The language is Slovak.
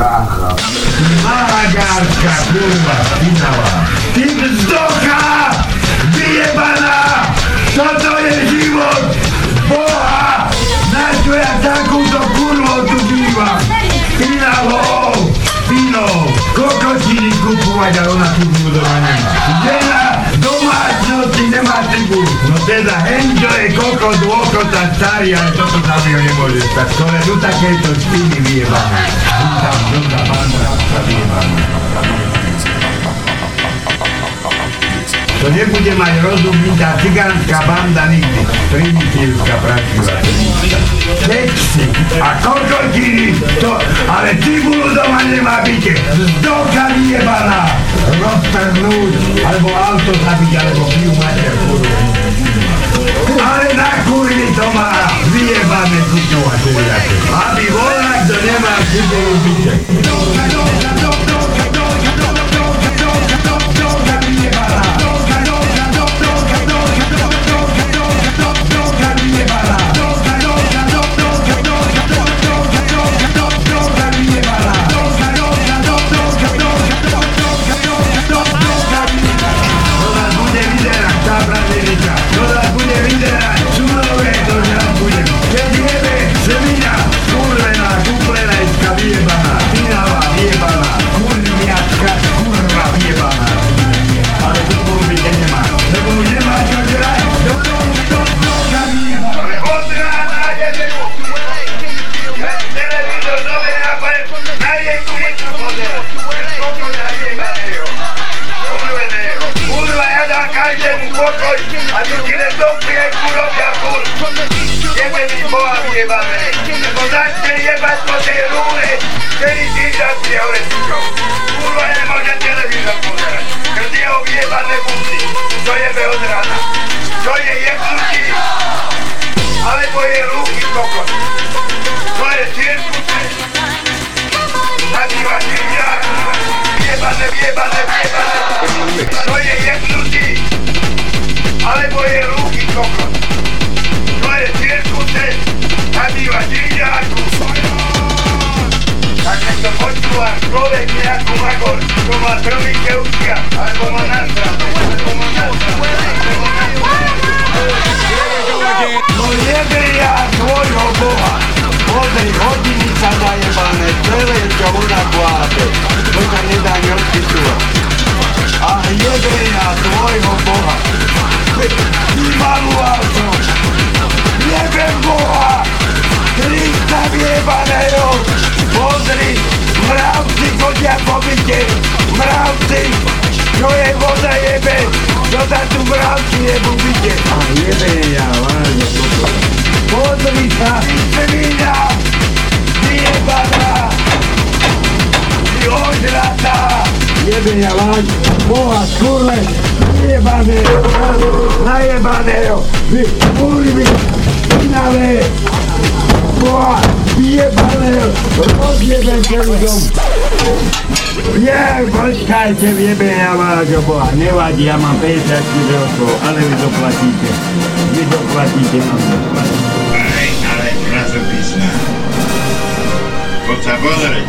Aha. Magarska, kurwa, spinała. Ty bzdocha! Wyjebana! Co to jest żywot? Boha! Na co ja taką to kurwą tu biła? Spinało! Spino! Kokocili kupować, a ona tu budowania nie ma. Żena domácnosti nemá typu. No teda Henďo je koko, dôko, tá starý, ale toto sa mi ho nemôže stať. Ktoré sú takéto spiny vyjebané. To nebude mať rozum ni tá banda nikdy. Primitívska pračila. Sexy a kokotiny, to, ale cibulu doma nemá byte. Zdoka vyjebaná. Roztrhnúť, alebo auto zabiť, alebo pijú mater, kurva. Ale na kurvi to má vyjebané kuťovače. Aby kto nemá cibulu byte. Ja dám každému pokoj a tu ti len dopri aj kurovia kur. Jebe mi boha vyjebané. Lebo začne jebať po tej rúre, ktorý ti začne hore sučou. Kurva, nemôže televízor pozerať. Krd jeho vyjebané busy. To jebe od rána. To je jebnutí. Alebo je ruky kokot. To je cirkuse. Nazýva Číňák. Vyjebané, vyjebané, vyjebané. como a Trónica Euskal, algo monastra. Mravci chodia po byte. Mravci, čo je voda jebe. Čo sa tu mravci jebu byte. A jebe ja, vážne toto. Pozri sa, svinia, vyjebaná, ty ožratá, jebe ja váž, boha skurle, vyjebané, najebaného, vy kurvy, špinavé, boha, vyjebaného, rozjebem celý dom. Je, počkajte, vyjebe ja vášho boha, nevadí, ja mám 50 rokov, ale vy doplatíte, vy doplatíte, mám doplatiť. Aj, ale krasopisná. Poď sa pozrieť.